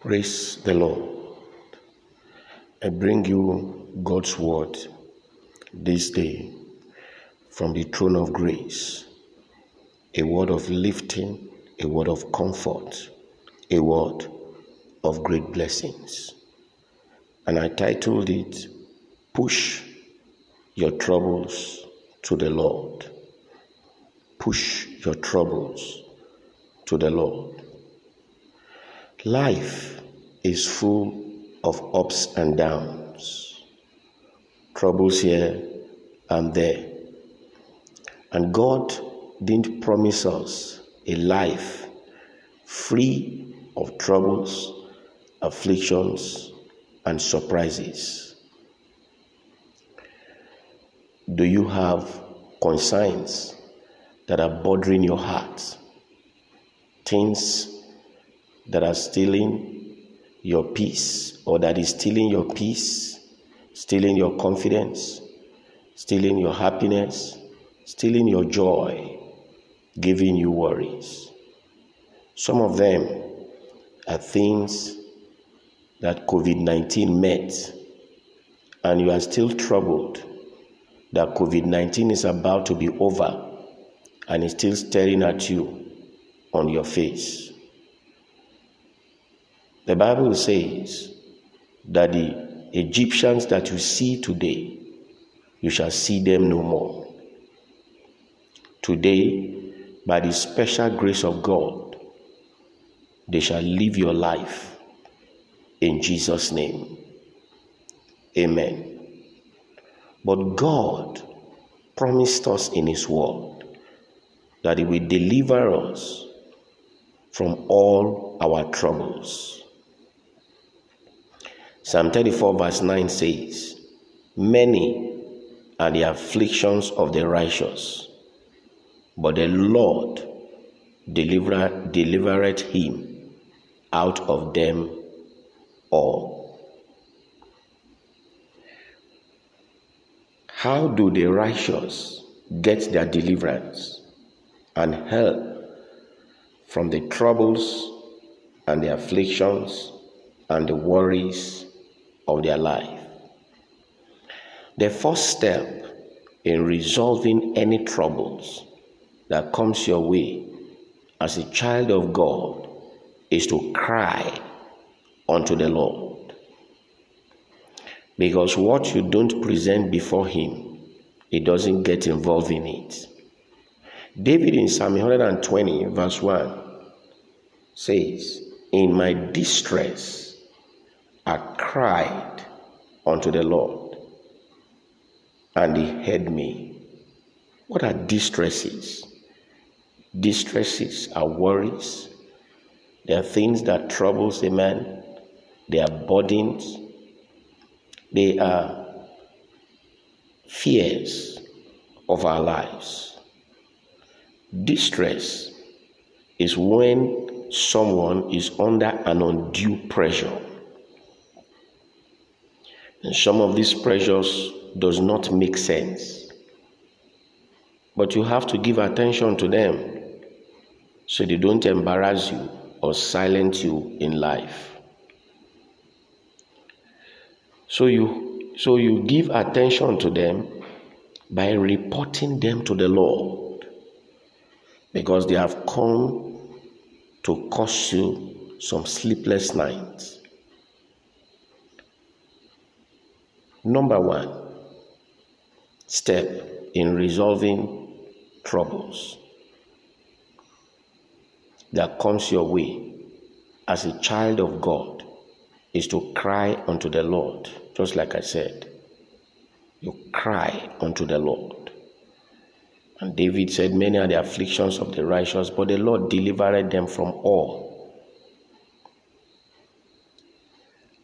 Praise the Lord. I bring you God's word this day from the throne of grace. A word of lifting, a word of comfort, a word of great blessings. And I titled it, Push Your Troubles to the Lord. Push your troubles to the Lord. Life is full of ups and downs, troubles here and there. And God didn't promise us a life free of troubles, afflictions, and surprises. Do you have concerns that are bothering your heart? Things that are stealing your peace or that is stealing your peace, stealing your confidence, stealing your happiness, stealing your joy, giving you worries. Some of them are things that COVID 19 met, and you are still troubled that COVID 19 is about to be over and is still staring at you on your face. The Bible says that the Egyptians that you see today, you shall see them no more. Today, by the special grace of God, they shall live your life in Jesus' name. Amen. But God promised us in His Word that He will deliver us from all our troubles. Psalm 34, verse 9 says, Many are the afflictions of the righteous, but the Lord deliver, delivered him out of them all. How do the righteous get their deliverance and help from the troubles and the afflictions and the worries of their life. The first step in resolving any troubles that comes your way as a child of God is to cry unto the Lord. Because what you don't present before Him, He doesn't get involved in it. David in Psalm 120, verse 1 says, In my distress, I cried unto the Lord, and he heard me. What are distresses? Distresses are worries. They are things that troubles a man. They are burdens. They are fears of our lives. Distress is when someone is under an undue pressure and some of these pressures does not make sense. But you have to give attention to them so they don't embarrass you or silence you in life. So you so you give attention to them by reporting them to the Lord because they have come to cause you some sleepless nights. Number one step in resolving troubles that comes your way as a child of God is to cry unto the Lord, just like I said. You cry unto the Lord. And David said, Many are the afflictions of the righteous, but the Lord delivered them from all.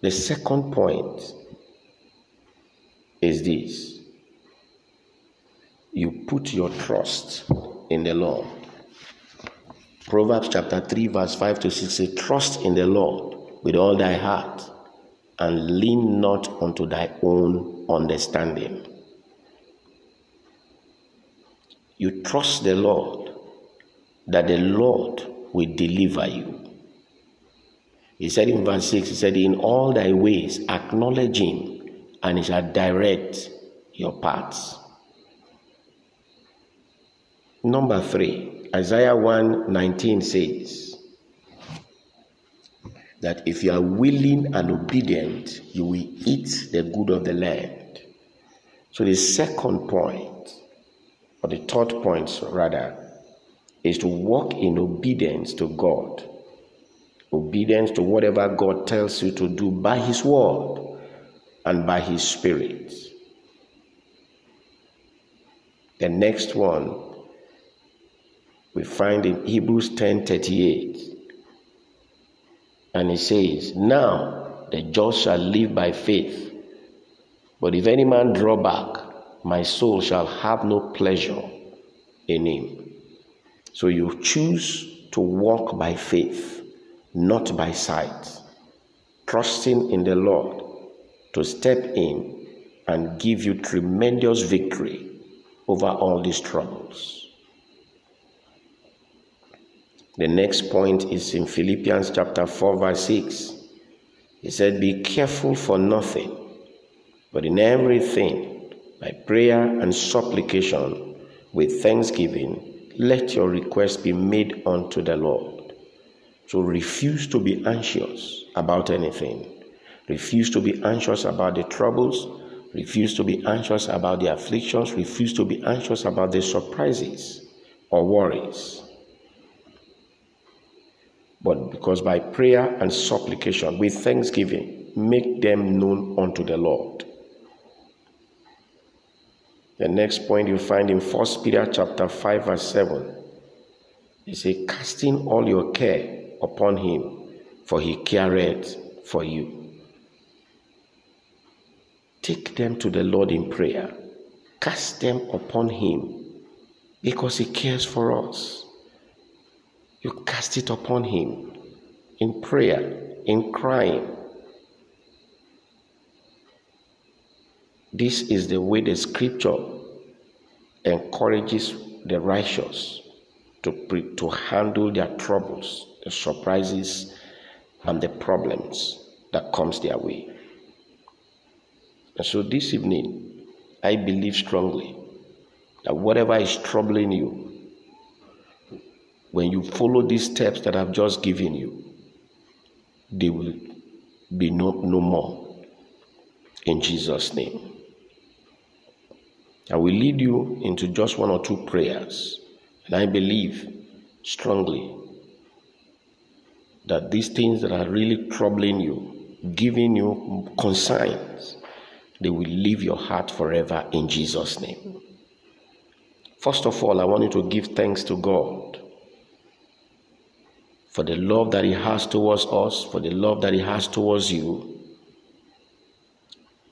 The second point is this you put your trust in the Lord. Proverbs chapter 3, verse 5 to 6 says, Trust in the Lord with all thy heart and lean not unto thy own understanding. You trust the Lord that the Lord will deliver you. He said in verse 6, He said, In all thy ways acknowledge him, and he shall direct your paths. Number three, Isaiah 1 19 says that if you are willing and obedient, you will eat the good of the land. So, the second point, or the third point rather, is to walk in obedience to God obedience to whatever God tells you to do by His word and by His Spirit. The next one we find in Hebrews 10:38. And it says, Now the just shall live by faith. But if any man draw back, my soul shall have no pleasure in him. So you choose to walk by faith not by sight, trusting in the Lord to step in and give you tremendous victory over all these troubles. The next point is in Philippians chapter 4, verse 6. He said, Be careful for nothing, but in everything, by prayer and supplication, with thanksgiving, let your requests be made unto the Lord. So refuse to be anxious about anything. Refuse to be anxious about the troubles. Refuse to be anxious about the afflictions. Refuse to be anxious about the surprises or worries. But because by prayer and supplication with thanksgiving, make them known unto the Lord. The next point you find in 1 Peter chapter 5, verse 7. He says, casting all your care upon him, for he careth for you. Take them to the Lord in prayer. Cast them upon him because he cares for us. You cast it upon him in prayer, in crying. This is the way the scripture encourages the righteous to, pre- to handle their troubles the surprises and the problems that comes their way. And so this evening, I believe strongly that whatever is troubling you, when you follow these steps that I've just given you, they will be no, no more. In Jesus' name. I will lead you into just one or two prayers. And I believe strongly that these things that are really troubling you, giving you concerns, they will leave your heart forever in Jesus' name. First of all, I want you to give thanks to God for the love that He has towards us, for the love that He has towards you,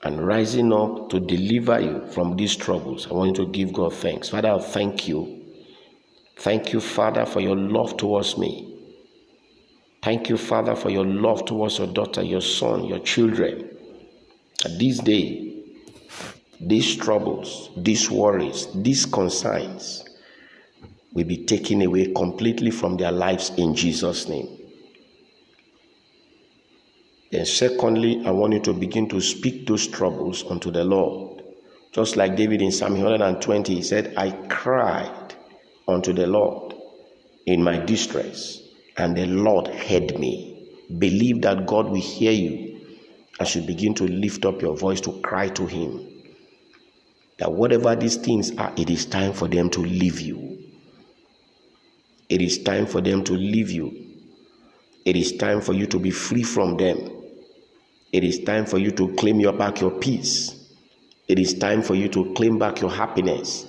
and rising up to deliver you from these troubles. I want you to give God thanks. Father, I thank you. Thank you, Father, for your love towards me. Thank you, Father, for your love towards your daughter, your son, your children. At this day, these troubles, these worries, these concerns will be taken away completely from their lives in Jesus' name. And secondly, I want you to begin to speak those troubles unto the Lord. Just like David in Psalm 120, he said, I cried unto the Lord in my distress and the Lord heard me. Believe that God will hear you as you begin to lift up your voice to cry to Him. That whatever these things are, it is time for them to leave you. It is time for them to leave you. It is time for you to be free from them. It is time for you to claim your back your peace. It is time for you to claim back your happiness.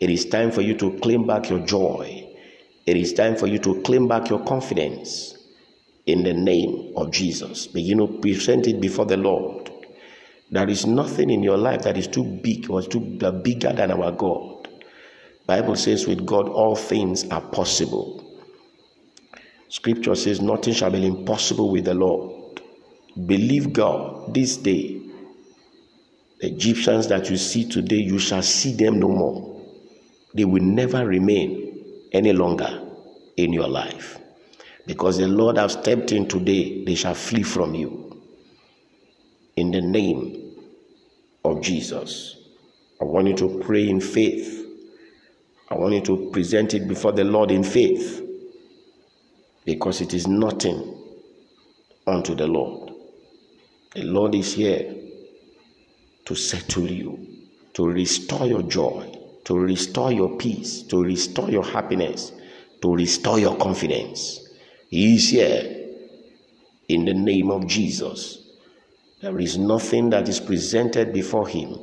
It is time for you to claim back your joy. It is time for you to claim back your confidence in the name of Jesus. Begin to present it before the Lord. There is nothing in your life that is too big or too bigger than our God. Bible says with God all things are possible. Scripture says nothing shall be impossible with the Lord. Believe God this day. The Egyptians that you see today, you shall see them no more. They will never remain any longer in your life. Because the Lord has stepped in today, they shall flee from you. In the name of Jesus. I want you to pray in faith. I want you to present it before the Lord in faith. Because it is nothing unto the Lord. The Lord is here to settle you, to restore your joy, to restore your peace, to restore your happiness, to restore your confidence. He is here in the name of Jesus. There is nothing that is presented before Him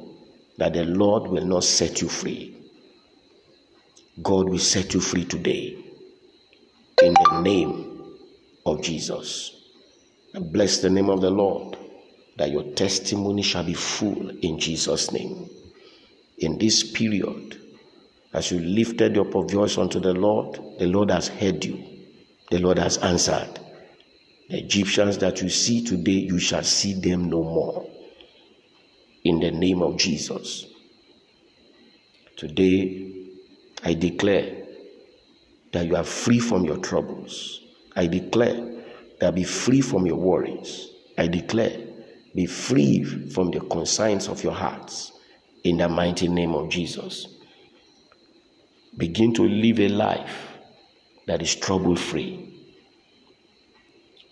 that the Lord will not set you free. God will set you free today in the name of Jesus. And bless the name of the Lord that your testimony shall be full in Jesus' name. In this period, as you lifted up your voice unto the Lord, the Lord has heard you, the Lord has answered. The Egyptians that you see today, you shall see them no more. In the name of Jesus. Today, I declare that you are free from your troubles. I declare that be free from your worries. I declare be free from the concerns of your hearts in the mighty name of Jesus. Begin to live a life that is trouble free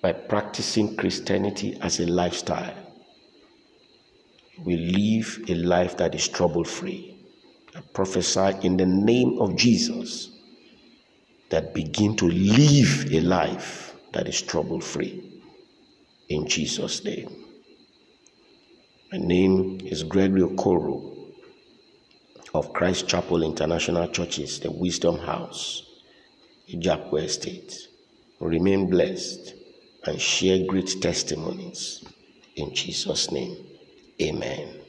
by practicing Christianity as a lifestyle. We live a life that is trouble free. I prophesy in the name of Jesus that begin to live a life that is trouble free. In Jesus' name. My name is Gregory Okoro of Christ Chapel International Churches, the Wisdom House, Ijapo Estate. Remain blessed and share great testimonies. In Jesus' name, amen.